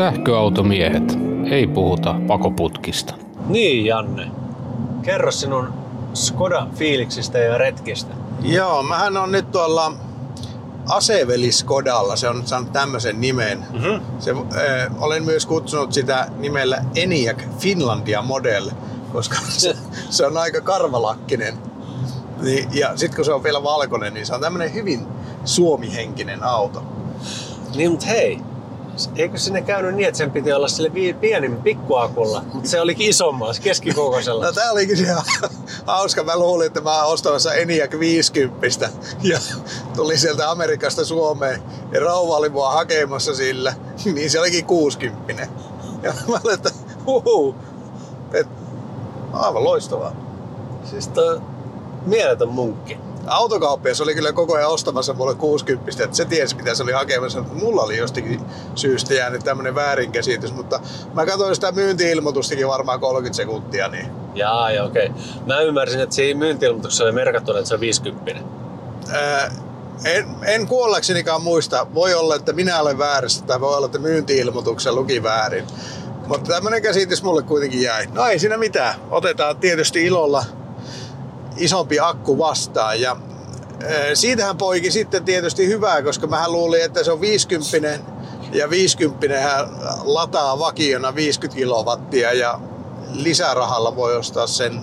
Sähköautomiehet. Ei puhuta pakoputkista. Niin, Janne. Kerro sinun Skoda-fiiliksistä ja retkistä. Joo, mähän on nyt tuolla Aseveli Skodalla, se on saanut tämmöisen nimen. Mm-hmm. Se, äh, olen myös kutsunut sitä nimellä Eniac Finlandia Model, koska se, se on aika karvalakkinen. Niin, ja sitten kun se on vielä valkoinen, niin se on tämmöinen hyvin suomihenkinen auto. Niin, mutta hei, eikö sinne käynyt niin, että sen piti olla sille pienin pikkuakulla, mutta se olikin isommalla, se keskikokoisella. No tää olikin ihan hauska. Mä luulin, että mä ostamassa Eniac 50 ja tuli sieltä Amerikasta Suomeen ja rouva oli mua hakemassa sillä, niin se olikin 60. Ja mä olin, että huhu, et, aivan loistavaa. Siis toi mieletön munkki. Autokauppias oli kyllä koko ajan ostamassa mulle 60, että se tiesi mitä se oli hakemassa. Mulla oli jostakin syystä jäänyt tämmönen väärinkäsitys, mutta mä katsoin sitä myynti-ilmoitustakin varmaan 30 sekuntia, niin Jaa, joo, okei. Mä ymmärsin, että siinä myynti-ilmoituksessa oli merkattu, että se on 50. Ää, en, en kuollaksenikaan muista. Voi olla, että minä olen väärässä tai voi olla, että myynti-ilmoituksen luki väärin. Mutta tämmöinen käsitys mulle kuitenkin jäi. No ei siinä mitään. Otetaan tietysti ilolla isompi akku vastaan. Ja siitähän poiki sitten tietysti hyvää, koska mä luulin, että se on 50 ja 50 hän lataa vakiona 50 kilowattia ja lisärahalla voi ostaa sen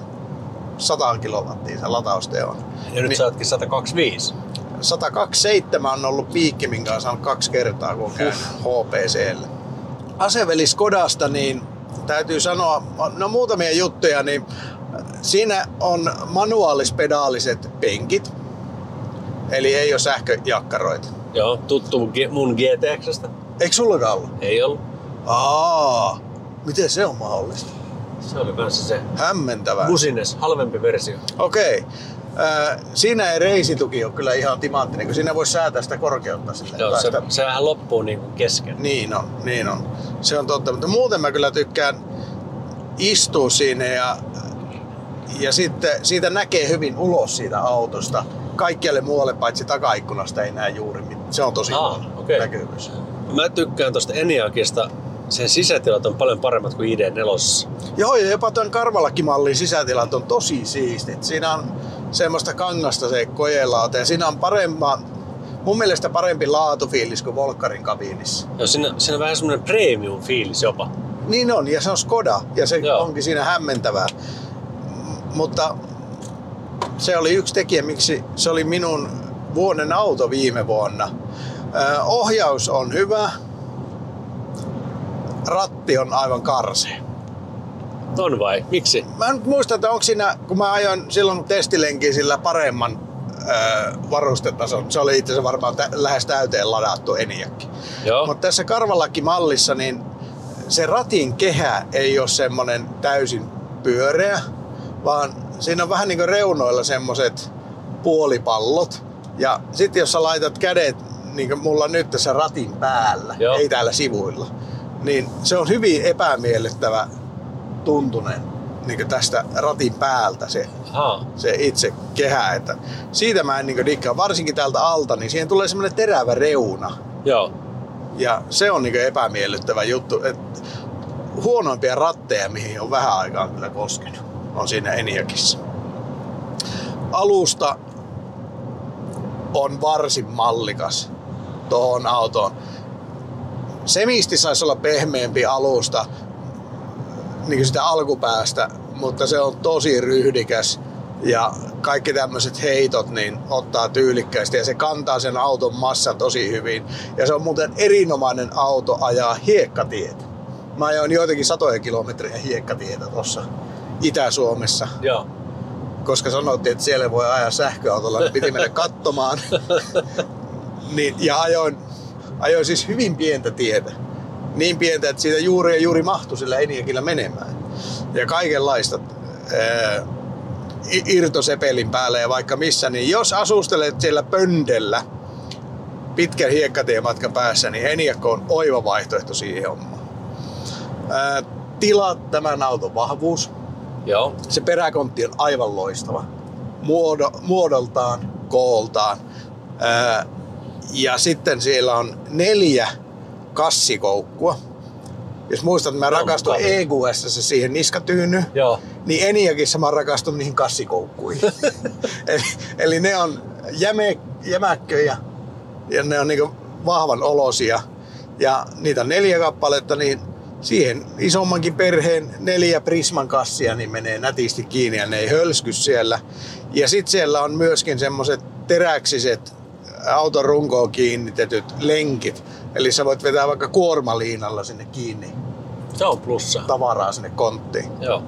100 kilowattia se latausteon. Ja nyt Niin. sä ootkin 125. 127 on ollut piikki, minkä on saanut kaksi kertaa, kun on käynyt. Aseveli Skodasta, niin täytyy sanoa, no muutamia juttuja, niin siinä on manuaalispedaaliset penkit, eli ei ole sähköjakkaroita. Joo, tuttu mun GTXstä. Eikö sullakaan ollut? Ei ollut. Aa, miten se on mahdollista? Se oli kanssa se Hämmentävää. Busines, halvempi versio. Okei. Äh, siinä ei reisituki ole kyllä ihan timanttinen, kun siinä voi säätää sitä korkeutta. Sille, Joo, se, sitä- se vähän loppuu niin kuin kesken. Niin on, niin on. Se on totta, mutta muuten mä kyllä tykkään istua siinä ja, ja sitten siitä näkee hyvin ulos siitä autosta. Kaikkialle muualle paitsi takaikkunasta ei näe juuri mitään. Se on tosi Aa, huono okei. näkyvyys. Mä tykkään tosta Eniakista. Sen sisätilat on paljon paremmat kuin ID4. Joo, ja jopa tuon karvalakimallin sisätilat on tosi siistit. Siinä on semmoista kangasta se kojelaute ja siinä on paremma, mun mielestä parempi laatufiilis kuin Volkkarin kabiinissa. Joo, siinä, siinä on vähän semmoinen premium fiilis jopa. Niin on, ja se on Skoda, ja se Joo. onkin siinä hämmentävää. Mutta se oli yksi tekijä, miksi se oli minun vuoden auto viime vuonna. Ö, ohjaus on hyvä, ratti on aivan karsea. On vai? Miksi? Mä en muista, että onko siinä, kun mä ajoin silloin testilenkin sillä paremman ö, varustetason, se oli itse asiassa varmaan tä- lähes täyteen ladattu Eniakki. Joo. Mutta tässä karvalakimallissa niin se ratin kehä ei ole semmonen täysin pyöreä, vaan siinä on vähän niin kuin reunoilla semmoset puolipallot. Ja sitten jos sä laitat kädet, niin kuin mulla nyt tässä ratin päällä, Joo. ei täällä sivuilla, niin se on hyvin epämiellyttävä tuntunen niin kuin tästä ratin päältä se, se itse kehä. Että siitä mä en niin dikkaa, varsinkin täältä alta, niin siihen tulee semmoinen terävä reuna. Joo. Ja se on niinku epämiellyttävä juttu. Et huonoimpia ratteja, mihin on vähän aikaa kyllä koskenut, on siinä Eniakissa. Alusta on varsin mallikas tuohon autoon. Semisti saisi olla pehmeämpi alusta niin sitä alkupäästä, mutta se on tosi ryhdikäs ja kaikki tämmöiset heitot niin ottaa tyylikkästi ja se kantaa sen auton massan tosi hyvin. Ja se on muuten erinomainen auto ajaa hiekkatietä. Mä ajoin joitakin satoja kilometrejä hiekkatietä tuossa Itä-Suomessa, Joo. koska sanottiin, että siellä voi ajaa sähköautolla, niin piti mennä katsomaan. niin, ja ajoin, ajoin siis hyvin pientä tietä. Niin pientä, että siitä juuri ja juuri mahtui sillä Eniakilla menemään. Ja kaikenlaista ää, i- irtosepelin päälle ja vaikka missä, niin jos asustelet siellä pöndellä pitkän hiekkatiematkan päässä, niin Eniakko on oiva vaihtoehto siihen hommaan. Ää, tilat tämän auton vahvuus. Joo. Se peräkontti on aivan loistava. Muodo, muodoltaan, kooltaan. Ää, ja sitten siellä on neljä kassikoukkua. Jos muistat, että mä rakastuin paljon. EQS siihen niskatyynyyn, Joo. niin Eniakissa mä rakastun niihin kassikoukkuihin. eli, eli, ne on jäme, jämäkköjä ja ne on niinku vahvan olosia. Ja niitä neljä kappaletta, niin siihen isommankin perheen neljä Prisman kassia niin menee nätisti kiinni ja ne ei hölsky siellä. Ja sitten siellä on myöskin semmoset teräksiset auton runkoon kiinnitetyt lenkit. Eli sä voit vetää vaikka kuormaliinalla sinne kiinni Se on plussa. tavaraa sinne konttiin. Joo.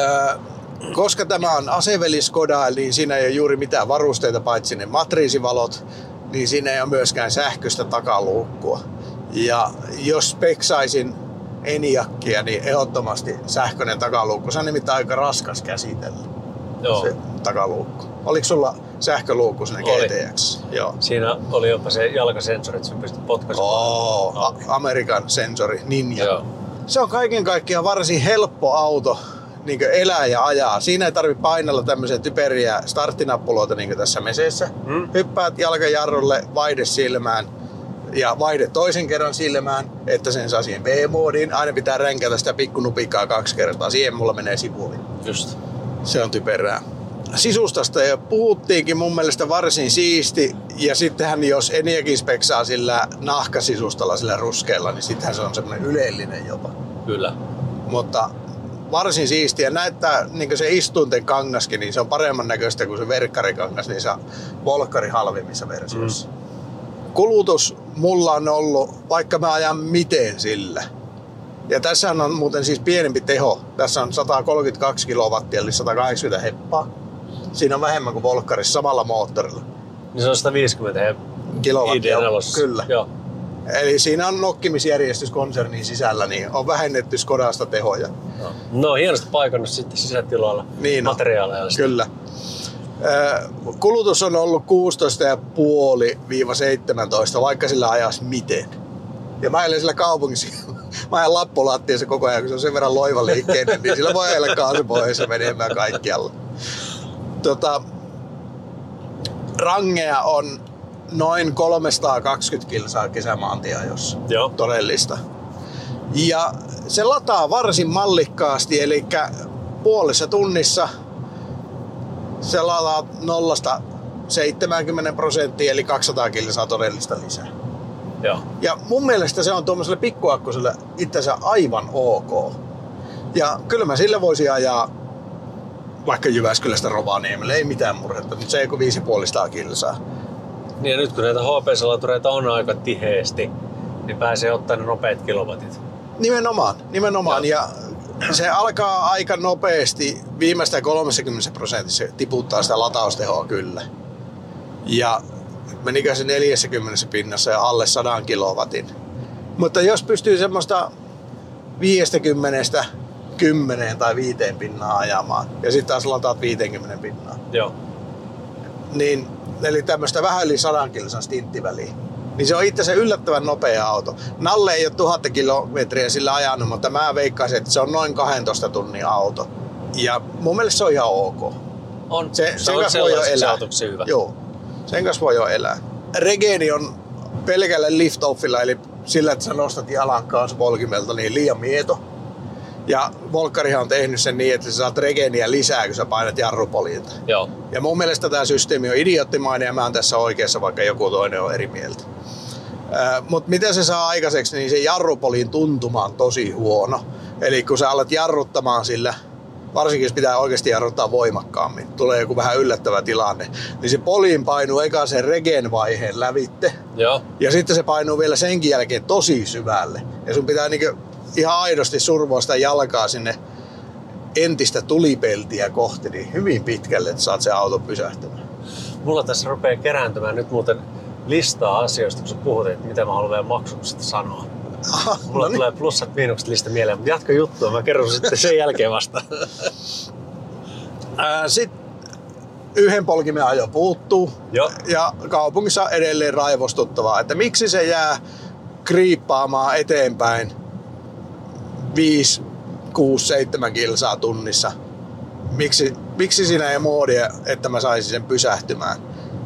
Öö, koska tämä on aseveli Skoda, niin siinä ei ole juuri mitään varusteita paitsi ne matriisivalot, niin siinä ei ole myöskään sähköistä takaluukkua. Ja jos speksaisin Eniakkia, niin ehdottomasti sähköinen takaluukku. Se on nimittäin aika raskas käsitellä, Joo. se takaluukku. Oliko sulla sähköluukku sinne Oli. GTX? Joo. Siinä oli jopa se jalkasensori, että sen pystyt potkaisemaan. Oo, a- auki. Amerikan sensori, Ninja. Joo. Se on kaiken kaikkiaan varsin helppo auto niin elää ja ajaa. Siinä ei tarvi painella tämmöisiä typeriä starttinappuloita niin tässä meseessä. Mm. Hyppäät jalkajarrulle, vaihde silmään ja vaihde toisen kerran silmään, että sen saa siihen B-moodiin. Aina pitää ränkätä sitä pikkunupikkaa kaksi kertaa. Siihen mulla menee sipuli. Just. Se on typerää. Sisustasta jo puhuttiinkin mun mielestä varsin siisti. Ja sittenhän jos Eniakin speksaa sillä nahkasisustalla, sillä ruskealla, niin sittenhän se on semmoinen ylellinen jopa. Kyllä. Mutta varsin siistiä. Näyttää niin se istuinten kangaskin, niin se on paremman näköistä kuin se verkkarikangas niissä volkkari halvimmissa versioissa. Mm. Kulutus mulla on ollut, vaikka mä ajan miten sillä. Ja tässä on muuten siis pienempi teho. Tässä on 132 kilowattia, eli 180 heppaa. Siinä on vähemmän kuin volkkarissa samalla moottorilla. Niin se on 150 he Kilowattia, ID4. kyllä. Joo. Eli siinä on nokkimisjärjestys konsernin sisällä, niin on vähennetty Skodasta tehoja. Joo. No hienosti paikannut sitten sisätiloilla Niin materiaaleja. Kyllä. Kulutus on ollut 16,5-17, vaikka sillä ajas miten. Ja mä elän sillä kaupungissa. Mä ajan lappulattiassa koko ajan, kun se on sen verran loiva liikkeinen, niin sillä voi ajella kaasupohjassa menemään kaikkialla. Tota, rangeja on noin 320 kilsaa kesämaantieajossa Joo. todellista. Ja se lataa varsin mallikkaasti, eli puolessa tunnissa se lataa nollasta 70 prosenttia, eli 200 kilsaa todellista lisää. Joo. Ja mun mielestä se on tuommoiselle pikkuakkuselle itsensä aivan ok. Ja kyllä mä sillä voisin ajaa vaikka Jyväskylästä Rovaniemelle, ei mitään murhetta, mutta se ei kuin 5,5 kilsaa. Niin ja nyt kun näitä HP-salatureita on aika tiheesti, niin pääsee ottaa ne nopeat kilowatit. Nimenomaan, nimenomaan. Joo. Ja se alkaa aika nopeasti, viimeistä 30 prosentissa tiputtaa sitä lataustehoa kyllä. Ja menikö se 40 pinnassa ja alle 100 kilowatin. Mutta jos pystyy semmoista 50 10 tai 5 pinnaa ajamaan ja sitten taas lataat 50 pinnaa, Joo. niin eli tämmöistä vähän yli 100 kilsan stinttiväliä. Niin se on itse asiassa yllättävän nopea auto. Nalle ei ole tuhatta kilometriä sillä ajanut, mutta mä veikkaisin, että se on noin 12 tunnin auto. Ja mun mielestä se on ihan ok. On. Se, se sen on kanssa voi jo elää. autoksi hyvä. Joo, sen kanssa voi jo elää. Regeni on pelkällä lift-offilla, eli sillä, että sä nostat jalan kanssa volkimelta, niin liian mieto. Ja Volkkarihan on tehnyt sen niin, että sä saat regeniä lisää, kun sä painat jarrupoljilta. Joo. Ja mun mielestä tämä systeemi on idioottimainen ja mä oon tässä oikeassa, vaikka joku toinen on eri mieltä. Mutta mitä se saa aikaiseksi, niin se jarrupolin tuntuma on tosi huono. Eli kun sä alat jarruttamaan sillä, varsinkin jos pitää oikeasti jarruttaa voimakkaammin, tulee joku vähän yllättävä tilanne, niin se poliin painuu eka sen regen vaiheen lävitte. Joo. Ja sitten se painuu vielä senkin jälkeen tosi syvälle. Ja sun pitää niinku ihan aidosti survoa sitä jalkaa sinne entistä tulipeltiä kohti niin hyvin pitkälle, että saat sen auton pysähtymään. Mulla tässä rupeaa kerääntymään nyt muuten listaa asioista, kun sä puhut, että mitä mä haluan vielä maksuksesta sanoa. Aha, Mulla no niin. tulee plussat miinukset lista mieleen, mutta jatka juttua, mä kerron sitten sen jälkeen vasta. Sitten yhden polkimen ajo puuttuu. Joo. Ja kaupungissa on edelleen raivostuttavaa, että miksi se jää kriippaamaan eteenpäin 5, 6, 7 kilsaa tunnissa. Miksi, miksi siinä ei moodia, että mä saisin sen pysähtymään?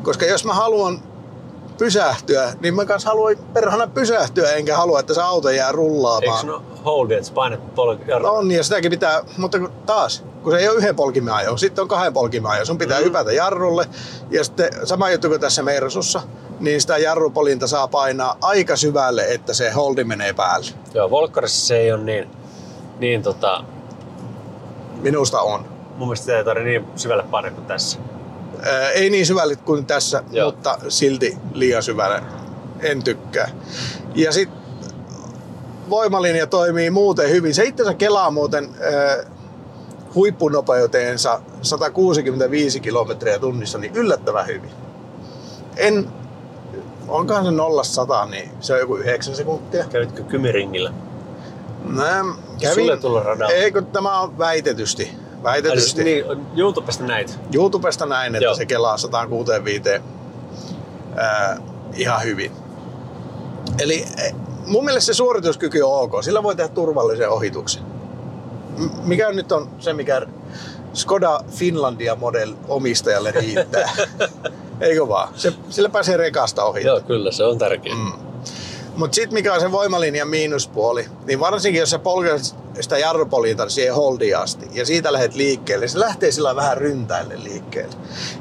Koska jos mä haluan pysähtyä, niin mä kanssa haluan perhana pysähtyä, enkä halua, että se auto jää rullaamaan. Eikö no holdi, että sä painat polki On, ja sitäkin pitää, mutta kun taas, kun se ei ole yhden polkimen ajo, sitten on kahden polkimen ajo. Sun pitää mm. hypätä jarrulle, ja sitten sama juttu kuin tässä Mersussa, niin sitä jarrupolinta saa painaa aika syvälle, että se holdi menee päälle. Joo, Volkkarissa se ei ole niin, niin tota, Minusta on. mun mielestä sitä ei tarvitse niin syvälle painaa kuin tässä. Ää, ei niin syvälle kuin tässä, Joo. mutta silti liian syvälle. En tykkää. Ja sitten voimalinja toimii muuten hyvin. Se itse asiassa kelaa muuten ää, huippunopeuteensa 165 kilometriä tunnissa niin yllättävän hyvin. En, onkohan se 0 niin se on joku 9 sekuntia. Kävitkö Kymiringillä? Mä Sulle tulla radalla. Ei, kun tämä on väitetysti. Ai siis, Väitetysti. niin, YouTubesta näit. YouTubesta näin, että Joo. se kelaa 165 ää, ihan hyvin. Eli eh, mun mielestä se suorituskyky on ok. Sillä voi tehdä turvallisen ohituksen. Mikä nyt on se, mikä Skoda Finlandia model omistajalle riittää. Eikö vaan? Se, sillä pääsee rekasta ohi. Joo, kyllä, se on tärkeä. Mm. Mutta sitten mikä on se voimalinjan miinuspuoli, niin varsinkin jos sä polket sitä jarrupoliita siihen holdiin asti ja siitä lähdet liikkeelle, se lähtee sillä vähän ryntäille liikkeelle.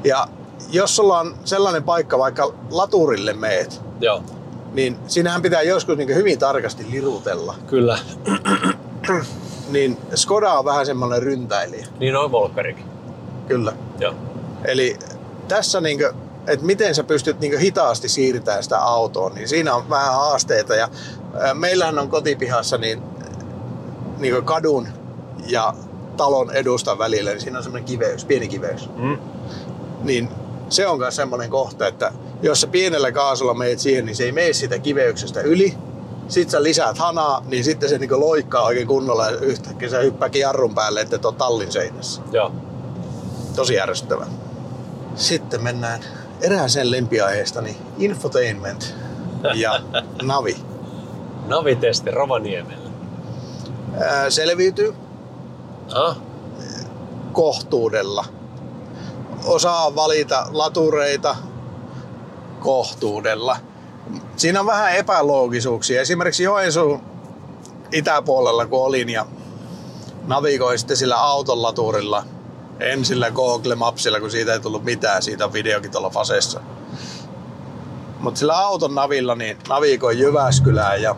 Ja jos sulla on sellainen paikka, vaikka laturille meet, Joo, niin siinähän pitää joskus niin hyvin tarkasti lirutella. kyllä. Niin Skoda on vähän semmoinen ryntäilijä, Niin on Volkkarikin. kyllä. Joo. Eli tässä niin että miten sä pystyt niin hitaasti siirtämään sitä autoa, niin siinä on vähän haasteita. Ja meillähän on kotipihassa niin, niin kadun ja talon edustan välillä, niin siinä on semmoinen kiveys, pieni kiveys. Mm. Niin se on myös semmoinen kohta, että jos sä pienellä kaasulla meet siihen, niin se ei mene sitä kiveyksestä yli. Sitten sä lisäät hanaa, niin sitten se niin loikkaa oikein kunnolla ja yhtäkkiä sä hyppääkin jarrun päälle, että et ole tallin seinässä Joo. tosi ärsyttävää. Sitten mennään erääseen lempiaiheestani, infotainment ja navi. Navitesti Rovaniemellä. Ää, selviytyy Ah, kohtuudella. Osaa valita latureita kohtuudella. Siinä on vähän epäloogisuuksia. Esimerkiksi Joensuun itäpuolella kun olin ja navigoin sitten sillä auton laturilla, en sillä Google Mapsilla, kun siitä ei tullut mitään, siitä on videokin tuolla Fasessa. Mutta sillä auton navilla niin navigoin Jyväskylään ja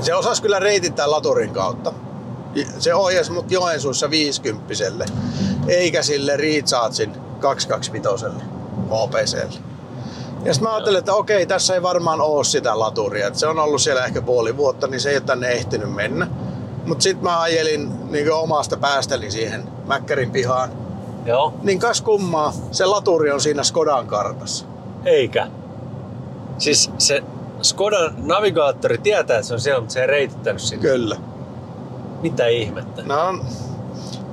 se osasi kyllä reitittää laturin kautta. Se ohjasi mut Joensuussa 50 eikä sille Rechargein 225 OPClle. Ja sitten mä ajattelin, että okei, tässä ei varmaan ole sitä laturia. Et se on ollut siellä ehkä puoli vuotta, niin se ei ole tänne ehtinyt mennä. Mutta sitten mä ajelin niin omasta päästäni siihen Mäkkärin pihaan. joo. Niin kas kummaa, se laturi on siinä Skodan kartassa. Eikä. Siis se Skodan navigaattori tietää, että se on siellä, mutta se ei reitittänyt sinne. Kyllä. Mitä ihmettä? On,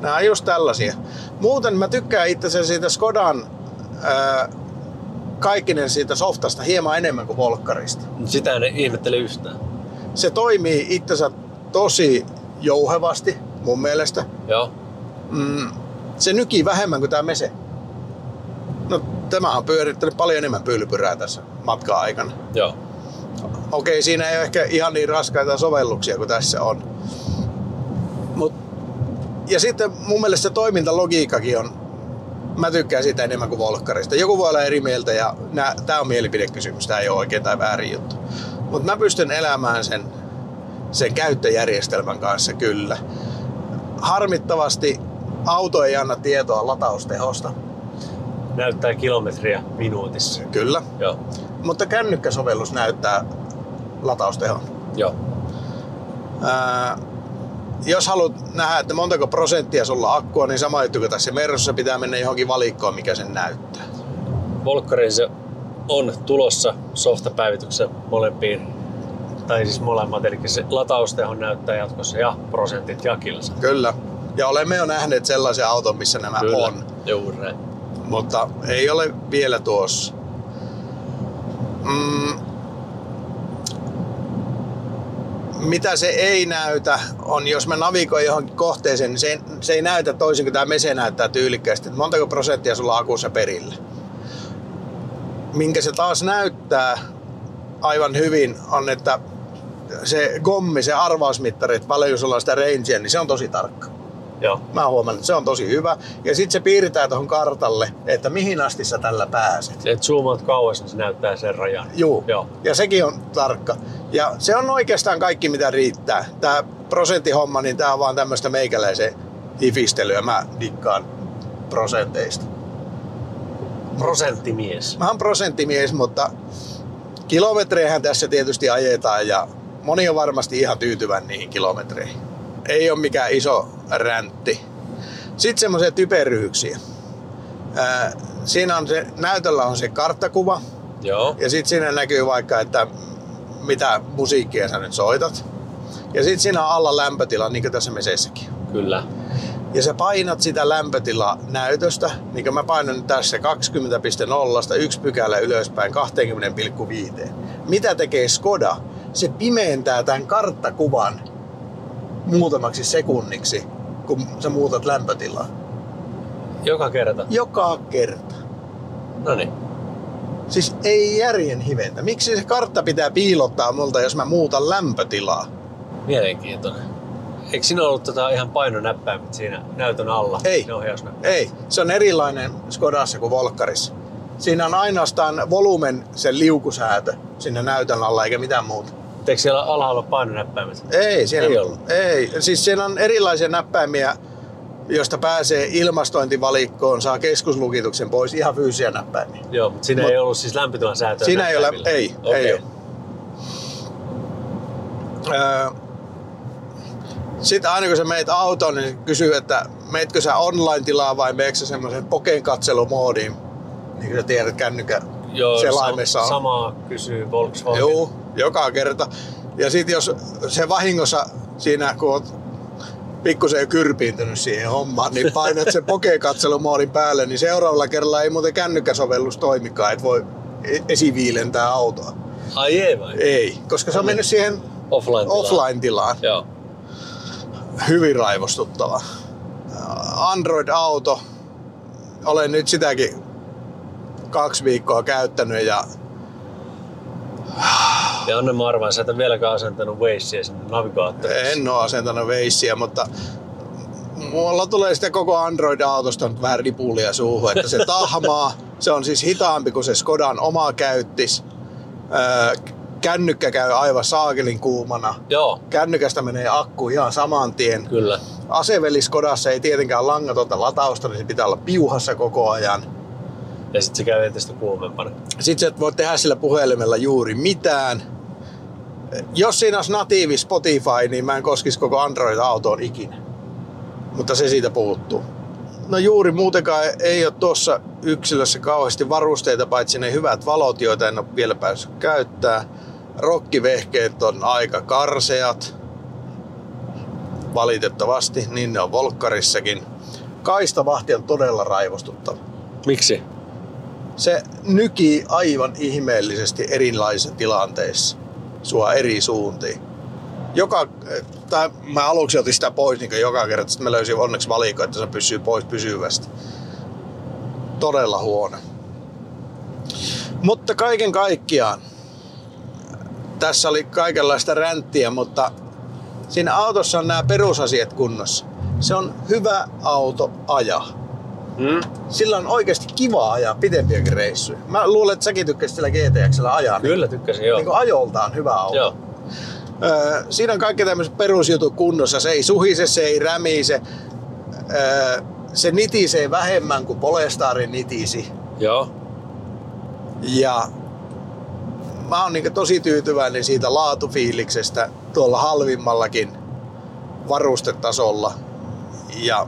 nämä on just tällaisia. Muuten mä tykkään itse asiassa siitä Skodan ää, kaikkinen siitä softasta hieman enemmän kuin Volkkarista. Sitä en ihmettele yhtään. Se toimii itsensä tosi jouhevasti mun mielestä. Joo. Mm, se nykii vähemmän kuin tämä Mese. No tämä on pyörittänyt paljon enemmän pylpyrää tässä matkan aikana. Joo. Okei, siinä ei ole ehkä ihan niin raskaita sovelluksia kuin tässä on. Mut, ja sitten mun mielestä se toimintalogiikkakin on, mä tykkään sitä enemmän kuin Volkkarista. Joku voi olla eri mieltä ja tämä on mielipidekysymys, tämä ei ole oikein tai väärin juttu. Mutta mä pystyn elämään sen, sen käyttöjärjestelmän kanssa kyllä. Harmittavasti auto ei anna tietoa lataustehosta. Näyttää kilometriä minuutissa. Kyllä. Joo. Mutta kännykkäsovellus näyttää lataustehon. Joo. Ää, jos haluat nähdä, että montako prosenttia sulla on akkua, niin sama juttu kuin tässä Mersussa pitää mennä johonkin valikkoon, mikä sen näyttää. Volkkariin se on tulossa softapäivityksen molempiin. Tai siis molemmat, eli se latausteho näyttää jatkossa ja prosentit ja kilsa. Kyllä. Ja olemme jo nähneet sellaisen auton, missä nämä on. Juuri. Mutta ei ole vielä tuossa. Mm, mitä se ei näytä, on jos mä navigoin johonkin kohteeseen, niin se ei, se ei näytä toisin kuin tämä Mese näyttää tyylikkäästi. Montako prosenttia sulla on akussa perillä? minkä se taas näyttää aivan hyvin, on, että se gommi, se arvausmittari, että paljon sulla on sitä rangea, niin se on tosi tarkka. Joo. Mä huomannut, että se on tosi hyvä. Ja sitten se piirtää tuohon kartalle, että mihin asti sä tällä pääset. Et zoomaat kauas, niin se näyttää sen rajan. Juu. Joo. Ja sekin on tarkka. Ja se on oikeastaan kaikki, mitä riittää. Tämä prosenttihomma, niin tämä on vaan tämmöistä meikäläisen hifistelyä. Mä dikkaan prosenteista. Prosenttimies. Mä oon prosenttimies, mutta kilometreihän tässä tietysti ajetaan ja moni on varmasti ihan tyytyväinen niihin kilometreihin. Ei ole mikään iso räntti. Sitten semmoisia typeryyksiä. Ää, siinä on se, näytöllä on se karttakuva Joo. ja sitten siinä näkyy vaikka, että mitä musiikkia sä nyt soitat. Ja sitten siinä on alla lämpötila, niin kuin tässä meseessäkin. Kyllä. Ja sä painat sitä lämpötilaa näytöstä, niin kuin mä painan nyt tässä 20.0, yksi pykälä ylöspäin 20,5. Mitä tekee Skoda? Se pimeentää tämän karttakuvan muutamaksi sekunniksi, kun sä muutat lämpötilaa. Joka kerta. Joka kerta. No niin. Siis ei järjen hiventä. Miksi se kartta pitää piilottaa multa, jos mä muutan lämpötilaa? Mielenkiintoinen. Eikö siinä ollut tota ihan painonäppäimet siinä näytön alla? Ei. Ne. Ei, se on erilainen Skodassa kuin Volkkarissa. Siinä on ainoastaan volumen se liukusäätö sinne näytön alla eikä mitään muuta. Eikö siellä alhaalla painonäppäimet? Ei, siellä Ei ollut. Ei, siis siellä on erilaisia näppäimiä, josta pääsee ilmastointivalikkoon, saa keskuslukituksen pois, ihan fyysisiä näppäimiä. Joo, mutta siinä Mut- ei ollut siis lämpötilan säätöä Siinä ei ole, ei, Okei. ei ole. Öö, sitten aina kun sä meet autoon, niin kysyy, että meetkö sä online-tilaa vai meetkö sä semmoisen pokeen katselumoodiin, niin kuin sä tiedät kännykän Joo, selaimessa on. samaa kysyy Volkswagen. Joo, joka kerta. Ja sitten jos se vahingossa siinä, kun oot pikkusen jo kyrpiintynyt siihen hommaan, niin painat sen pokekatselumoodin päälle, niin seuraavalla kerralla ei muuten kännykkäsovellus toimikaan, et voi e- esiviilentää autoa. Ai ei vai? Ei, koska se on mennyt siihen Offline. offline-tilaan. Joo. Hyvin raivostuttava. Android-auto, olen nyt sitäkin kaksi viikkoa käyttänyt ja Ja Anne mä arvaan, sä et ole vieläkään asentanut Wacea sinne navigaattoriksi. En ole asentanut veissiä, mutta mulla tulee sitä koko Android-autosta nyt vähän ripulia suuhun, että se tahmaa. Se on siis hitaampi kuin se Skodan oma käyttis. Öö, Kännykkä käy aivan saakelin kuumana. Joo, Kännykästä menee akku ihan saman tien. kyllä. Aseveli Skodassa ei tietenkään langatonta latausta, niin se pitää olla piuhassa koko ajan. Ja sitten se käy entistä kuumempana. Sitten sä et voi tehdä sillä puhelimella juuri mitään. Jos siinä olisi natiivi Spotify, niin mä en koskisi koko Android-autoon ikinä. Mutta se siitä puuttuu. No juuri muutenkaan ei ole tuossa yksilössä kauheasti varusteita, paitsi ne hyvät valot, joita en ole vielä päässyt käyttää. Rokkivehkeet on aika karseat. Valitettavasti, niin ne on Volkkarissakin. Kaistavahti on todella raivostuttava Miksi? se nykii aivan ihmeellisesti erilaisissa tilanteissa sua eri suuntiin. Joka, tai mä aluksi otin sitä pois niin joka kerta, sitten mä löysin onneksi valikko, että se pysyy pois pysyvästi. Todella huono. Mutta kaiken kaikkiaan, tässä oli kaikenlaista ränttiä, mutta siinä autossa on nämä perusasiat kunnossa. Se on hyvä auto ajaa Hmm? sillä on oikeasti kiva ajaa pitempiäkin reissuja. Mä luulen, että säkin tykkäsit sillä GTXllä ajaa. Kyllä tykkäsin, joo. Niin kuin ajoltaan hyvä auto. Joo. Öö, siinä on kaikki tämmöiset perusjutut kunnossa. Se ei suhise, se ei rämise. Öö, se nitisee vähemmän kuin Polestarin nitisi. Joo. Ja mä oon niin tosi tyytyväinen siitä laatufiiliksestä tuolla halvimmallakin varustetasolla. Ja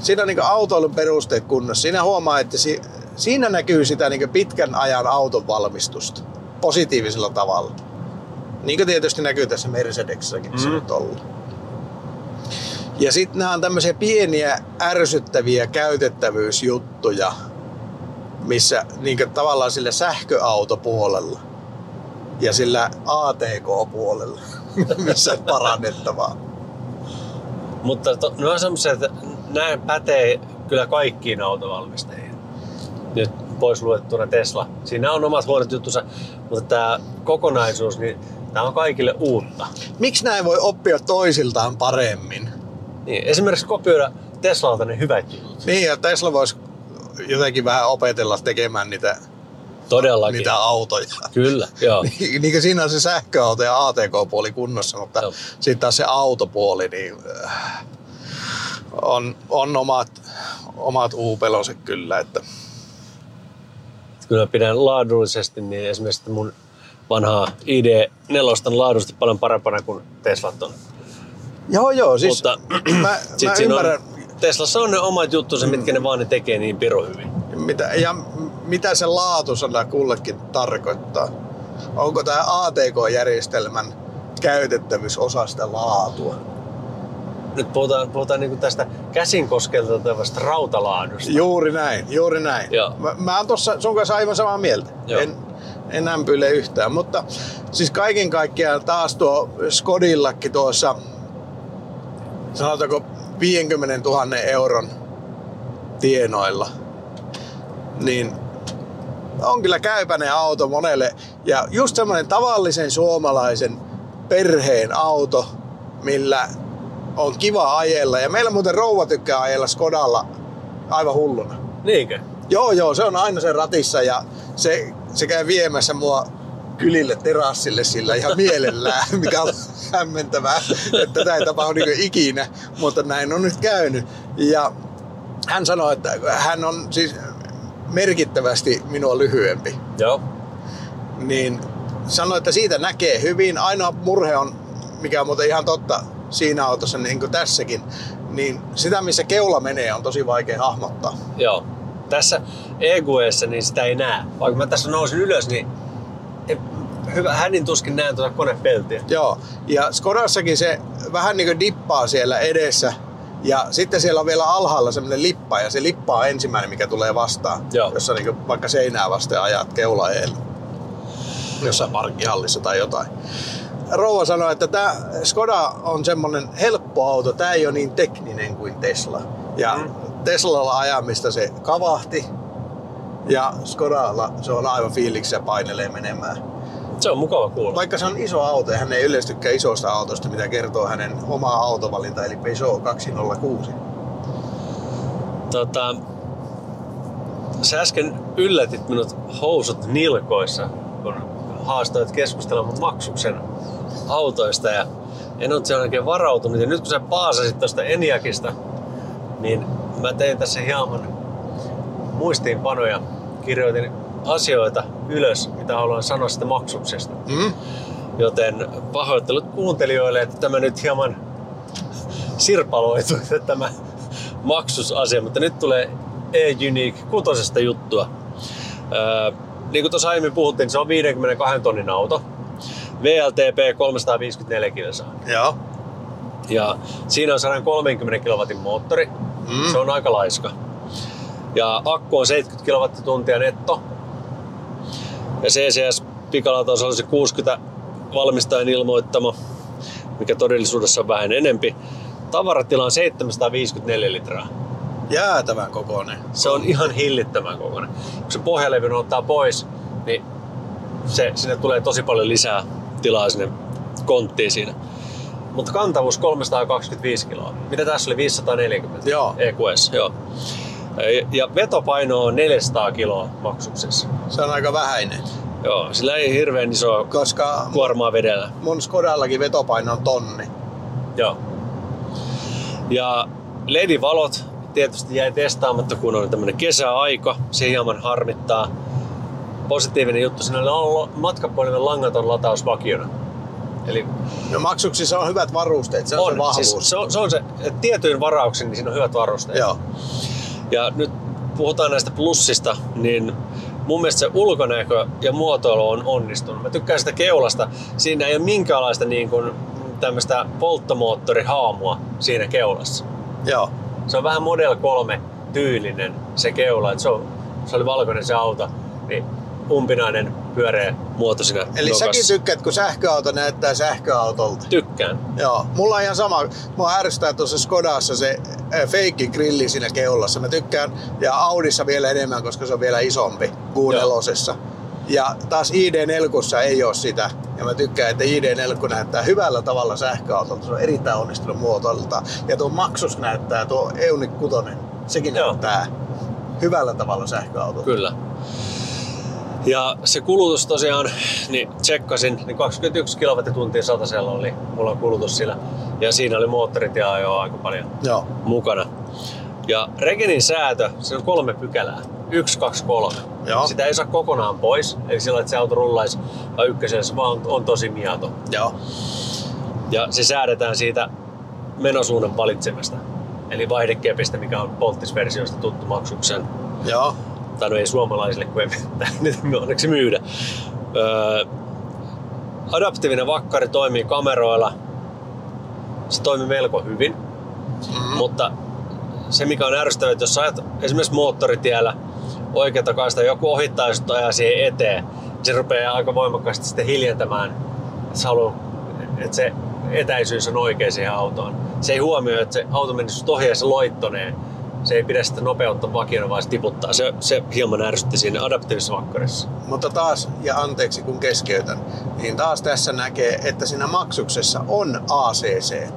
siinä on niin autoilun perusteet kunnossa. Siinä huomaa, että si- siinä näkyy sitä niin pitkän ajan auton valmistusta positiivisella tavalla. Niin kuin tietysti näkyy tässä Mercedesissäkin, missä Mm. nyt ollaan. Ja sitten nämä on tämmöisiä pieniä ärsyttäviä käytettävyysjuttuja, missä niin tavallaan sillä sähköautopuolella ja sillä ATK-puolella, missä on parannettavaa. Mutta to, ne on semmoisia, että nämä pätee kyllä kaikkiin autovalmistajiin. Nyt pois luettuna Tesla. Siinä on omat huonot juttunsa, mutta tämä kokonaisuus, niin tämä on kaikille uutta. Miksi näin voi oppia toisiltaan paremmin? Niin, esimerkiksi kopioida Teslalta ne hyvät jutut. Niin, ja Tesla voisi jotenkin vähän opetella tekemään niitä, Todellakin. niitä autoja. Kyllä, joo. niin kuin siinä on se sähköauto ja ATK-puoli kunnossa, mutta sitten taas se autopuoli, niin äh, on, on omat, omat uupeloset kyllä. Että. Kyllä pidän laadullisesti, niin esimerkiksi mun vanhaa ID4 on laadullisesti paljon parempana kuin Teslat on. Joo, joo, siis Mutta mä, Sit mä ymmärrän, on, Teslassa on ne omat juttunsa, mitkä ne vaan ne tekee niin piru hyvin. mitä, ja mitä se laatusana kullekin tarkoittaa. Onko tämä ATK-järjestelmän käytettävyys osa sitä laatua? Nyt puhutaan, puhutaan niinku tästä käsin koskeltavasta rautalaadusta. Juuri näin, juuri näin. Joo. Mä, mä oon tossa sun kanssa aivan samaa mieltä. Joo. En, en ämpyle yhtään, mutta siis kaiken kaikkiaan taas tuo Skodillakin tuossa, sanotaanko 50 000 euron tienoilla, niin on kyllä käypäinen auto monelle. Ja just semmoinen tavallisen suomalaisen perheen auto, millä on kiva ajella. Ja meillä muuten rouva tykkää ajella Skodalla aivan hulluna. Niinkö? Joo, joo, se on aina sen ratissa ja se, se käy viemässä mua kylille terassille sillä ihan mielellään, mikä on hämmentävää, että tätä ei tapahdu niin ikinä, mutta näin on nyt käynyt. Ja hän sanoi, että hän on siis merkittävästi minua lyhyempi, Joo. niin sanoi, että siitä näkee hyvin. Ainoa murhe on, mikä on muuten ihan totta siinä autossa, niin kuin tässäkin, niin sitä missä keula menee on tosi vaikea hahmottaa. Joo. Tässä EQEssä niin sitä ei näe. Vaikka mä tässä nousin ylös, niin hyvä, hänin tuskin näen tuota konepeltiä. Joo, ja Skodassakin se vähän niin kuin dippaa siellä edessä. Ja sitten siellä on vielä alhaalla semmoinen lippa, ja se lippa on ensimmäinen, mikä tulee vastaan. Joo. Jossa niin vaikka seinää vasten ajat keulaeellä. Jossain parkkihallissa tai jotain. Rouva sanoi, että tämä Skoda on semmoinen helppo auto, tämä ei ole niin tekninen kuin Tesla. Ja Mm. Teslalla ajamista se kavahti, ja Skodalla se on aivan fiiliksi ja painelee menemään. Se on mukava kuulla. Vaikka se on iso auto ja hän ei yleensä tykkää isosta autosta, mitä kertoo hänen oma autovalinta, eli Peugeot 206. Tota, sä äsken yllätit minut housut nilkoissa, kun haastoit keskustelemaan maksuksen autoista ja en ollut siihen oikein varautunut. Ja nyt kun sä paasasit tuosta Eniakista, niin mä tein tässä hieman muistiinpanoja. Kirjoitin asioita ylös, mitä haluan sanoa sitä maksuksesta. Mm? Joten pahoittelut kuuntelijoille, että tämä nyt hieman sirpaloitu tämä maksusasia, mutta nyt tulee e-Unique kutosesta juttua. Öö, niin kuin tuossa aiemmin puhuttiin, se on 52 tonnin auto. VLTP 354 kilsaa. Joo. Ja siinä on 130 kilowatin moottori. Mm. Se on aika laiska. Ja akku on 70 kilowattituntia netto. Ja CCS pikalataus olisi 60 valmistajan ilmoittama, mikä todellisuudessa on vähän enempi. Tavaratila on 754 litraa. Jäätävän kokoinen. Se on ihan hillittömän kokoinen. Kun se pohjalevyn ottaa pois, niin se, sinne tulee tosi paljon lisää tilaa sinne konttiin siinä. Mutta kantavuus 325 kiloa. Mitä tässä oli? 540? Joo. EQS, joo. Ja- Ja vetopaino on 400 kiloa maksuksessa. Se on aika vähäinen. Joo, sillä ei hirveän iso Koska kuormaa vedellä. mun Skodallakin vetopaino on tonni. Joo. Ja LED-valot tietysti jäi testaamatta, kun on tämmöinen kesäaika. Se hieman harmittaa. Positiivinen juttu, siinä on matkapuhelimen langaton lataus vakiona. Eli No maksuksissa on hyvät varusteet, se on, se on, vahvuus. siis se, on, se on se, että tietyin varauksin niin siinä on hyvät varusteet. Joo. Ja nyt puhutaan näistä plussista, niin mun mielestä se ulkonäkö ja muotoilu on onnistunut. Mä tykkään sitä keulasta. Siinä ei ole minkäänlaista niin kuin, tämmöistä polttomoottorihaamua siinä keulassa. Joo. Se on vähän Model 3 tyylinen se keula. Et se, on, se oli valkoinen se auto. Niin umpinainen pyöreä muoto siinä Eli nokassa. säkin tykkäät, kun sähköauto näyttää sähköautolta. Tykkään. Joo, mulla on ihan sama. Mua ärsyttää tuossa Skodassa se äh, feikki grilli siinä keulassa. Mä tykkään, ja Audissa vielä enemmän, koska se on vielä isompi Joo. Ja taas ID4 ei ole sitä. Ja mä tykkään, että ID4 näyttää hyvällä tavalla sähköautolta. Se on erittäin onnistunut muotoilta. Ja tuo Maxus näyttää, tuo Eunic 6, sekin Joo. näyttää hyvällä tavalla sähköautolta. Kyllä. Ja se kulutus tosiaan, niin tsekkasin, niin 21 kilowattituntia satasella oli mulla kulutus sillä. Ja siinä oli moottorit ja ajo aika paljon Joo. mukana. Ja Regenin säätö, se on kolme pykälää. Yksi, kaksi, kolme. Joo. Sitä ei saa kokonaan pois, eli sillä että se auto rullaisi se vaan on, on tosi mieto. Joo. Ja se säädetään siitä menosuunnan valitsemasta. Eli vaihdekepistä, mikä on polttisversioista tuttu maksuksen. Joo. Tai no ei suomalaisille, kun ei niitä me onneksi myydä. Öö, adaptiivinen vakkari toimii kameroilla. Se toimii melko hyvin. Mm-hmm. Mutta se mikä on ärsyttävää, että jos ajat esimerkiksi moottoritiellä oikeata kaista joku ohittaa ja ajaa siihen eteen, niin se rupeaa aika voimakkaasti sitten hiljentämään, että, se haluaa, että se etäisyys on oikein siihen autoon. Se ei huomioi, että se auto menisi sut ohi ja se loittonee. Se ei pidä sitä nopeutta vakiona, vaan se tiputtaa. Se, se hieman ärsytti siinä adaptiivisessa vakkarissa. Mutta taas, ja anteeksi kun keskeytän, niin taas tässä näkee, että siinä maksuksessa on ACC.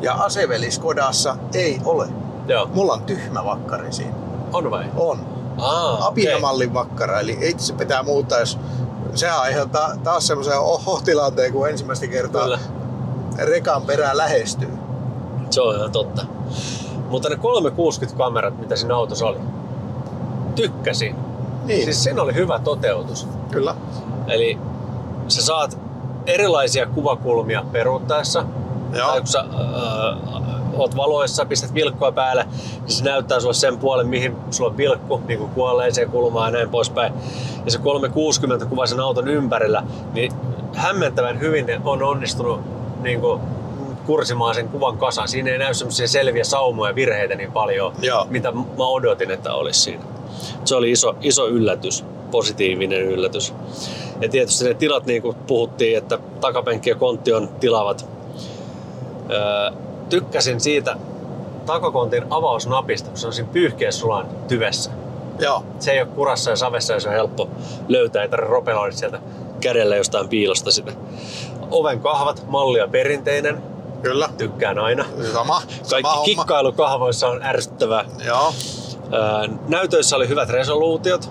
Ja aseveliskodassa ei ole. Joo. Mulla on tyhmä vakkari siinä. On vai? On. Aa, Apinamallin vakkara, eli ei se pitää muuttaa, jos sehän aiheuttaa taas semmoisen oho-tilanteen, kun ensimmäistä kertaa Kyllä. rekan perään lähestyy. Se on ihan totta. Mutta ne 360-kamerat, mitä siinä autossa oli, tykkäsin. Niin, Siis siinä oli hyvä toteutus. kyllä. Eli sä saat erilaisia kuvakulmia peruuttaessa. Joo. Tai kun sä äh, oot valoissa, pistät vilkkoa päälle, niin se näyttää sulle sen puolen, mihin sulla on vilkku, niin kuin kuolleeseen kulmaan ja näin poispäin. Ja se 360 kuva sen auton ympärillä, niin hämmentävän hyvin ne on onnistunut niin kuin, kursimaan sen kuvan kasan. Siinä ei näy semmoisia selviä saumoja ja virheitä niin paljon, Joo. mitä mä odotin, että olisi siinä. Se oli iso, iso yllätys, positiivinen yllätys. Ja tietysti ne tilat, niin kuin puhuttiin, että takapenkki ja kontti on tilavat. Öö, tykkäsin siitä takakontin avausnapista, kun se on siinä pyyhkeessulan tyvessä. Joo. Se ei ole kurassa ja savessa ja se on helppo löytää, ei tarvitse ropeloida sieltä kädellä jostain piilosta sitä. Oven kahvat, mallia perinteinen, Kyllä. tykkään aina. Sama. Kaikki sama kikkailukahvoissa on ärsyttävää. Joo. Näytöissä oli hyvät resoluutiot.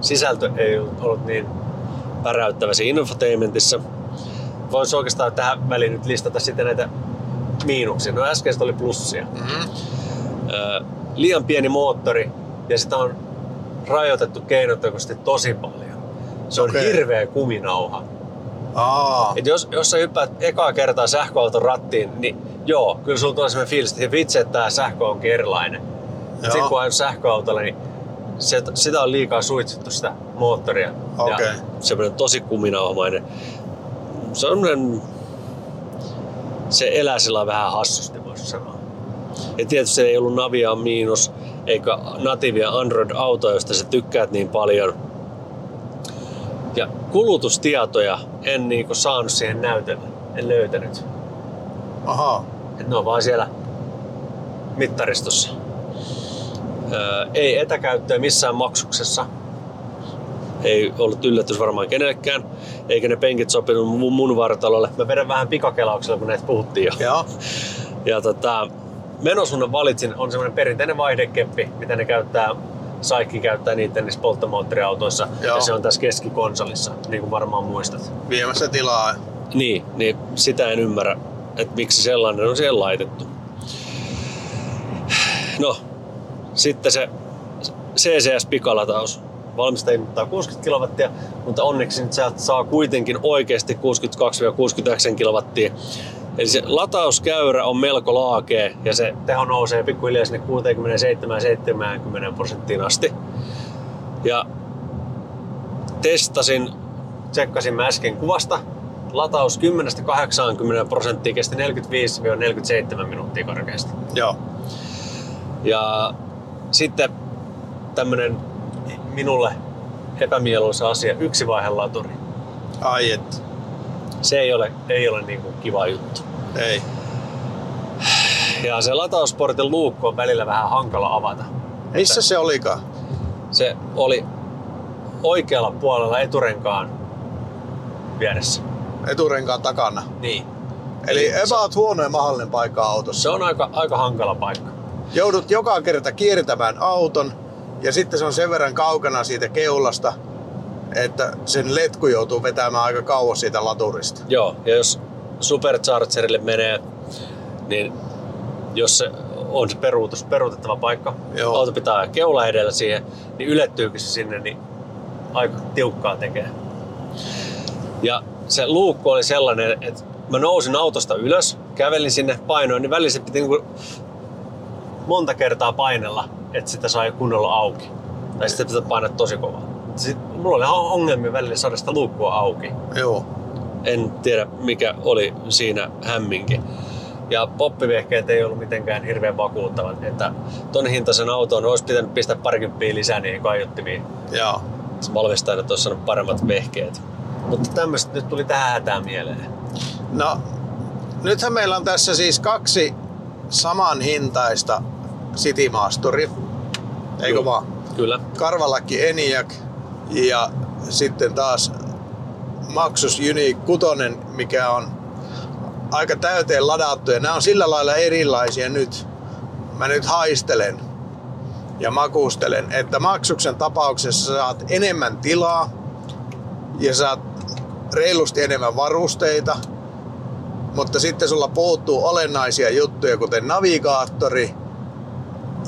Sisältö ei ollut niin päräyttävä siinä infotainmentissa. Voisi oikeastaan tähän väliin nyt listata sitten näitä miinuksia. No äskeiset oli plussia. Mm-hmm. Ää, Liian pieni moottori ja sitä on rajoitettu keinotekoisesti tosi paljon. Se on Okei. hirveä kuminauha. Aa. Et jos, jos sä hyppäät ekaa kertaa sähköauton rattiin, niin joo, kyllä sulla tulee sellainen fiilis, että vitsi, että tämä sähkö onkin erilainen. Sitten kun ajan sähköautolla, niin se, sitä on liikaa suitsittu sitä moottoria. Okei. Ja semmoinen tosi kuminauhamainen. Se on se elää sillä vähän hassusti, voisi sanoa. Ja tietysti ei ollut Navia miinus, eikä nativia Android-auto, josta sä tykkäät niin paljon. Ja kulutustietoja en niinku saanut siihen näytölle. En löytänyt. Aha. Et ne on vaan siellä mittaristossa. Öö, ei etäkäyttöä missään maksuksessa. Ei ollut yllätys varmaan kenellekään. Eikä ne penkit sopinut mun, mun vartalolle. Mä vedän vähän pikakelauksella, kun näitä puhuttiin jo. Joo. Ja tota, menosuunnan valitsin on semmoinen perinteinen vaihdekeppi, mitä ne käyttää Saikki käyttää niitä niissä polttomoottoriautoissa Joo. ja se on tässä keskikonsolissa, niin kuin varmaan muistat. Viemässä tilaa. Niin, niin sitä en ymmärrä, että miksi sellainen on siellä laitettu. No, sitten se CCS-pikalataus. Valmistaja ilmoittaa 60 kilowattia, mutta onneksi nyt sieltä saa kuitenkin oikeasti 62-69 kilowattia. Eli se latauskäyrä on melko laakea ja se teho nousee pikkuhiljaa sinne 67-70 prosenttiin asti. Ja testasin, tsekkasin mä äsken kuvasta. Lataus 10-80 prosenttia kesti 45-47 minuuttia korkeasti. Joo. Ja sitten tämmönen minulle epämieluisa asia, yksi vaihe laturi. Ai et. Se ei ole, ei ole niin kuin kiva juttu. Ei. Ja se latausportin luukku on välillä vähän hankala avata. Missä se olikaan? Se oli oikealla puolella eturenkaan vieressä. Eturenkaan takana. Niin. Eli Eli about huono ja mahdollinen paikka autossa. Se on aika, aika hankala paikka. Joudut joka kerta kiertämään auton ja sitten se on sen verran kaukana siitä keulasta, että sen letku joutuu vetämään aika kauas siitä laturista. Joo, ja jos Superchargerille menee, niin jos se on se peruutus, peruutettava paikka, Joo. auto pitää keula edellä siihen, niin ylettyykin se sinne, niin aika tiukkaa tekee. Ja se luukku oli sellainen, että mä nousin autosta ylös, kävelin sinne painoin, niin välissä piti niinku monta kertaa painella, että sitä sai kunnolla auki. Tai sitten pitää painaa tosi kovaa. Sitten mulla oli ongelmia välillä saada sitä luukkua auki Joo. en tiedä mikä oli siinä hämminki. Ja poppivehkeet ei ollut mitenkään hirveän vakuuttavat, että ton hintaisen auton olisi pitänyt pistää parikymppiä lisää niihin kaiuttimiin. Joo. Se valmistajat olisi saanut paremmat vehkeet. Mutta tämmöistä nyt tuli tähän hätään mieleen. No, nythän meillä on tässä siis kaksi saman hintaista Citymasteria. Eikö Joo. vaan? Kyllä. Karvalakki Eniac ja sitten taas Maxus Unique 6, mikä on aika täyteen ladattu ja nämä on sillä lailla erilaisia nyt. Mä nyt haistelen ja makustelen, että Maxuksen tapauksessa saat enemmän tilaa ja saat reilusti enemmän varusteita, mutta sitten sulla puuttuu olennaisia juttuja, kuten navigaattori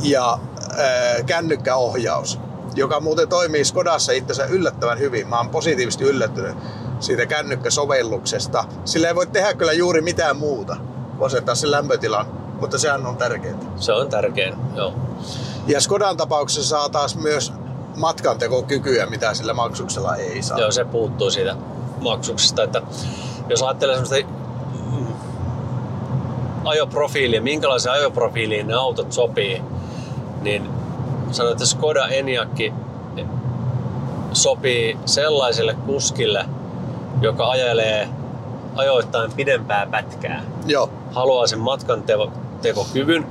ja ää, kännykkäohjaus, joka muuten toimii Skodassa itsensä yllättävän hyvin. Mä oon positiivisesti yllättynyt siitä kännykkäsovelluksesta. Sillä ei voi tehdä kyllä juuri mitään muuta, kuin asettaa sen lämpötilan, mutta sehän on tärkeää. Se on tärkein. Joo. Ja Skodan tapauksessa saa taas myös matkantekokykyä, mitä sillä maksuksella ei saa. Joo, se puuttuu siitä maksuksesta. Että jos ajattelee semmoista mm, ajoprofiilia, minkälaiseen ajoprofiiliin ne autot sopii, niin sanoin, että Skoda Enyaq sopii sellaiselle kuskille, joka ajelee ajoittain pidempää pätkää. Joo, Haluaa sen matkan teko- tekokyvyn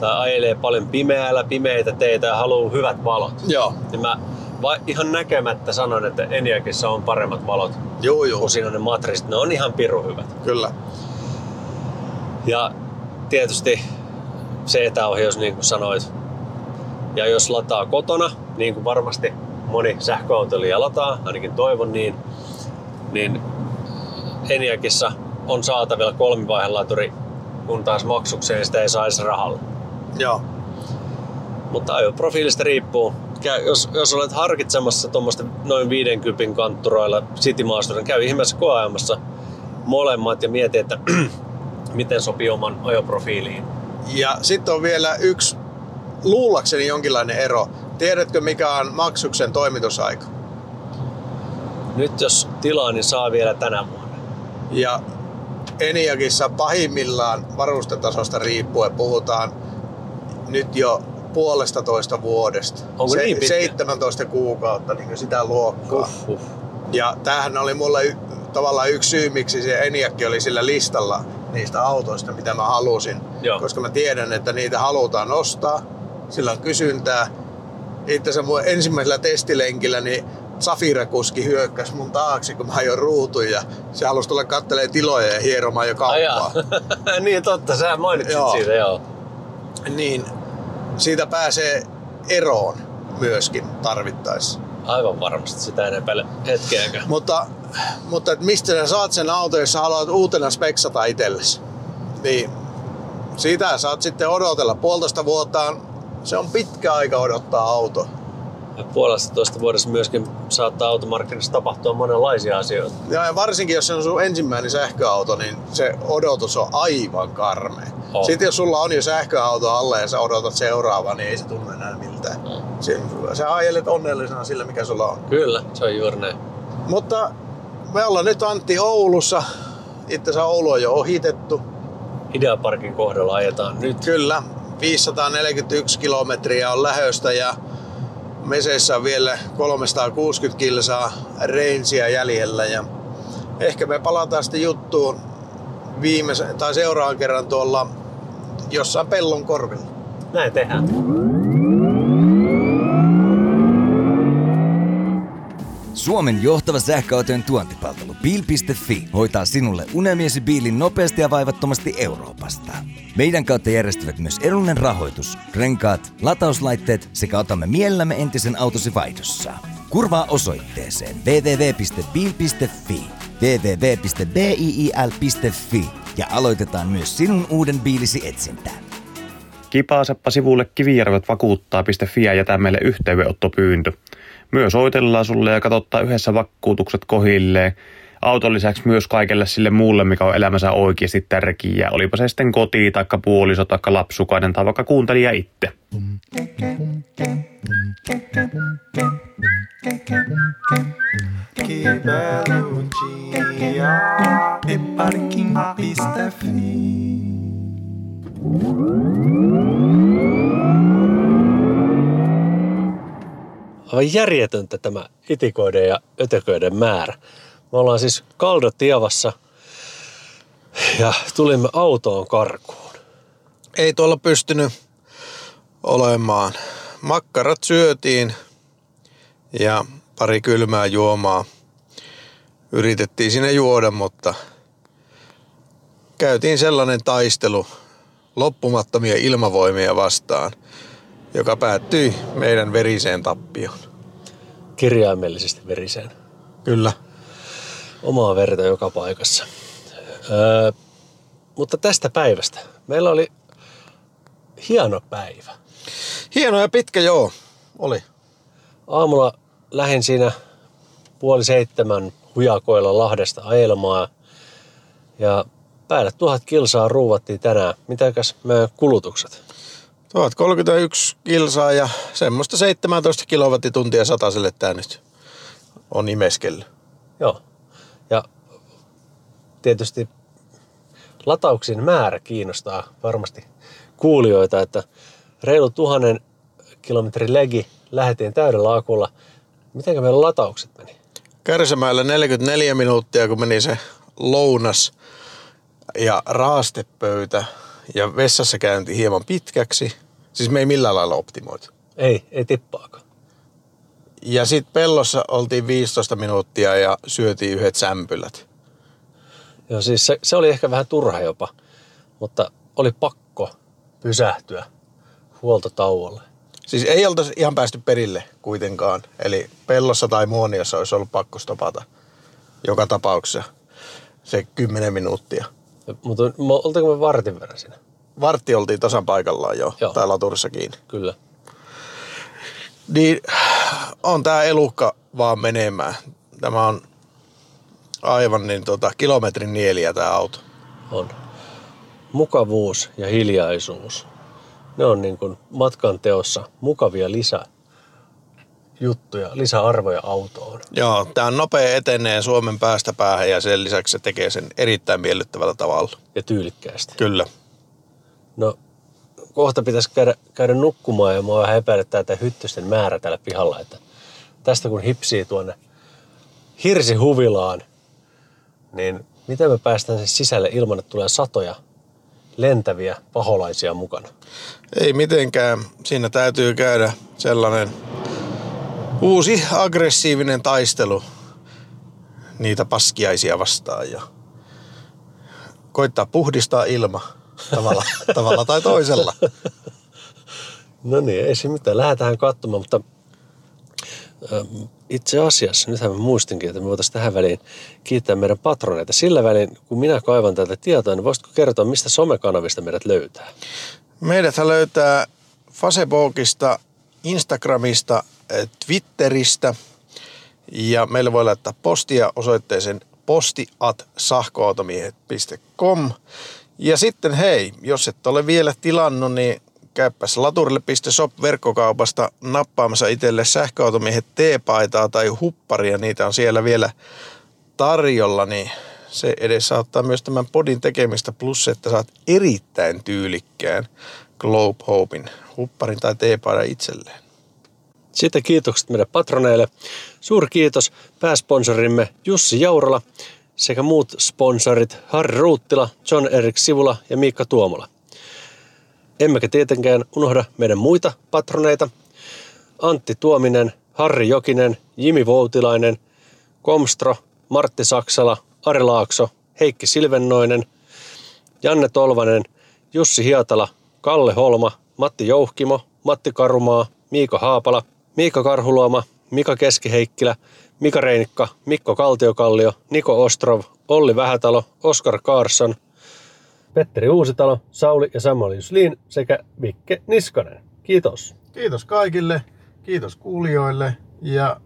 tai ajelee paljon pimeällä, pimeitä teitä ja haluaa hyvät valot. joo, Niin mä va- ihan näkemättä sanon, että Eniakissa on paremmat valot joo, joo, kuin siinä on ne matriisit. Ne on ihan pirun hyvät. kyllä. Ja tietysti se etäohjaus, niin kuin sanoit. Ja jos lataa kotona, niin kuin varmasti moni sähköautoilija lataa, ainakin toivon niin, niin Eniakissa on saatavilla kolmivaihelaturi, kun taas maksukseen sitä ei saisi rahalla. Joo, Mutta ajoprofiilista riippuu. Jos, jos olet harkitsemassa tuommoista noin 50 kantturoilla City Masterin, käy ihmeessä koeajamassa molemmat ja mieti, että miten sopii oman ajoprofiiliin. Ja sitten on vielä yksi, luullakseni jonkinlainen ero. Tiedätkö mikä on maksuksen toimitusaika? Nyt jos tilaa, niin saa vielä tänä vuonna. Ja Eniakissa pahimmillaan varustetasosta riippuen puhutaan nyt jo puolesta toista vuodesta. Onko niin pitkä? 17 kuukautta, niin sitä luokkaa. Huh. Ja tämähän oli mulle y- tavallaan yksi syy, miksi se Eniakki oli sillä listalla niistä autoista, mitä mä halusin. Joo. Koska mä tiedän, että niitä halutaan ostaa, sillä on kysyntää. Itse asiassa mun ensimmäisellä testilenkillä niin Safira-kuski hyökkäsi mun taakse, kun mä ajoin ruutun ja se halusi tulla kattelee tiloja ja hieromaan jo kauppaa. niin totta, sä mainitsit Joo. siitä, joo. niin siitä pääsee eroon myöskin tarvittaessa. Aivan varmasti, sitä en epäile hetkeäkään. Mutta, mutta et mistä sä saat sen auton, jos sä haluat uutena speksata itsellesi? Niin sitä saat sitten odotella. Puolitoista vuotta se on pitkä aika odottaa auto. Ja puolesta toista vuodessa myöskin saattaa automarkkinassa tapahtua monenlaisia asioita. Ja ja varsinkin jos se on sun ensimmäinen sähköauto, niin se odotus on aivan karmea. On. Sitten jos sulla on jo sähköauto alle ja sä odotat seuraavaa, niin ei se tunnu enää miltään. Mm. Se, sä ajelet onnellisena sillä, mikä sulla on. Kyllä, se on juuri näin. Mutta me ollaan nyt Antti Oulussa. Itse asiassa Oulu on jo ohitettu. Ideaparkin kohdalla ajetaan nyt. Kyllä, 541 kilometriä on lähöstä ja Meseissä on vielä 360 kilsaa reinsiä jäljellä ja ehkä me palataan sitten juttuun viimeisen, tai seuraavan kerran tuolla jossain pellon korvilla. Näin tehdään. Suomen johtava sähköautojen tuontipalvelu Bil.fi hoitaa sinulle unelmiesi biilin nopeasti ja vaivattomasti Euroopasta. Meidän kautta järjestävät myös edullinen rahoitus, renkaat, latauslaitteet sekä otamme mielellämme entisen autosi vaihdossa. Kurvaa osoitteeseen www.bil.fi www.biil.fi ja aloitetaan myös sinun uuden biilisi etsintä. Kipaasepa sivulle kivijärvet vakuuttaa.fi ja jätä meille yhteydenottopyyntö. Myös soitellaan sulle ja katsottaa yhdessä vakuutukset kohilleen. Auton lisäksi myös kaikelle sille muulle, mikä on elämänsä oikeasti tärkeää. Olipa se sitten koti, taikka puoliso, taikka lapsukainen, tai vaikka kuuntelija itse. Aivan järjetöntä tämä itikoiden ja ötököiden määrä. Me ollaan siis Kaldotiavassa ja tulimme autoon karkuun. Ei tuolla pystynyt olemaan. Makkarat syötiin ja pari kylmää juomaa. Yritettiin sinne juoda, mutta käytiin sellainen taistelu loppumattomia ilmavoimia vastaan, joka päättyi meidän veriseen tappioon. Kirjaimellisesti veriseen. Kyllä. Omaa verta joka paikassa. Öö, mutta tästä päivästä. Meillä oli hieno päivä. Hieno ja pitkä joo, oli. Aamulla lähdin siinä puoli seitsemän hujakoilla Lahdesta ajelmaa. Ja päälle tuhat kilsaa ruuvattiin tänään. Mitäkäs meidän kulutukset? 1031 kilsaa ja semmoista 17 kilowattituntia sataselle tää nyt on imeskellyt. Joo. Ja tietysti latauksien määrä kiinnostaa varmasti kuulijoita, että reilu tuhannen kilometrin legi lähetiin täydellä akulla. Miten meillä lataukset meni? Kärsämäellä 44 minuuttia, kun meni se lounas ja raastepöytä ja vessassa käynti hieman pitkäksi. Siis me ei millään lailla optimoitu. Ei, ei tippaakaan. Ja sitten pellossa oltiin 15 minuuttia ja syötiin yhdet sämpylät. Joo, siis se, se oli ehkä vähän turha jopa, mutta oli pakko pysähtyä huoltotauolle. Siis ei oltaisi ihan päästy perille kuitenkaan. Eli pellossa tai muoniossa olisi ollut pakko stopata joka tapauksessa se 10 minuuttia. Mutta oltiinko me vartin verran siinä? Vartti oltiin tasan paikallaan jo, Joo. Tai laturissa kiinni. Kyllä. Niin on tää elukka vaan menemään. Tämä on aivan niin tota, kilometrin nieliä tää auto. On. Mukavuus ja hiljaisuus. Ne on niin kuin matkan teossa mukavia lisä juttuja, lisäarvoja autoon. Joo, tää on nopea etenee Suomen päästä päähän ja sen lisäksi se tekee sen erittäin miellyttävällä tavalla. Ja tyylikkäästi. Kyllä. No, kohta pitäisi käydä, käydä nukkumaan ja mua vähän epäilyttää tämä hyttysten määrä täällä pihalla. Että tästä kun hipsii tuonne hirsihuvilaan, niin miten me päästään sen sisälle ilman, että tulee satoja lentäviä paholaisia mukana? Ei mitenkään. Siinä täytyy käydä sellainen uusi aggressiivinen taistelu niitä paskiaisia vastaan ja koittaa puhdistaa ilma tavalla, tavalla tai toisella. No niin, ei se mitään. Lähdetään katsomaan, mutta itse asiassa, nythän mä muistinkin, että me voitaisiin tähän väliin kiittää meidän patroneita. Sillä välin, kun minä kaivan tätä tietoa, niin voisitko kertoa, mistä somekanavista meidät löytää? Meidät Facebookista, Facebookista, Instagramista, Twitteristä ja meille voi laittaa postia osoitteeseen posti at sahkoautomiehet.com. Ja sitten hei, jos et ole vielä tilannut, niin käypäs laturille.shop verkkokaupasta nappaamassa itselle sähköautomiehet teepaitaa tai hupparia, niitä on siellä vielä tarjolla, niin se edesauttaa myös tämän podin tekemistä, plus että saat erittäin tyylikkään Globe Hopein hupparin tai teepaidan itselleen. Sitten kiitokset meidän patroneille. Suuri kiitos pääsponsorimme Jussi Jaurala sekä muut sponsorit Harri Ruuttila, John Erik Sivula ja Miikka Tuomola. Emmekä tietenkään unohda meidän muita patroneita. Antti Tuominen, Harri Jokinen, Jimi Voutilainen, Komstro, Martti Saksala, Ari Laakso, Heikki Silvennoinen, Janne Tolvanen, Jussi Hietala, Kalle Holma, Matti Jouhkimo, Matti Karumaa, Miiko Haapala, Miika Karhuluoma, Mika Keskiheikkilä, Mika Reinikka, Mikko Kaltiokallio, Niko Ostrov, Olli Vähätalo, Oskar Karsson, Petteri Uusitalo, Sauli ja Samuel Juslin sekä Vikke Niskanen. Kiitos. Kiitos kaikille, kiitos kuulijoille ja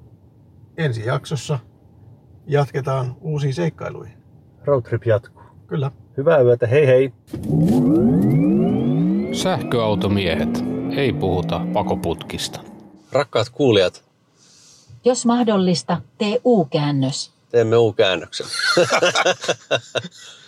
ensi jaksossa jatketaan uusiin seikkailuihin. Roadtrip jatkuu. Kyllä. Hyvää yötä, hei hei! Sähköautomiehet. Ei puhuta pakoputkista. Rakkaat kuulijat, Jos mahdollista, tee U-käännös. teemme U-käännöksen.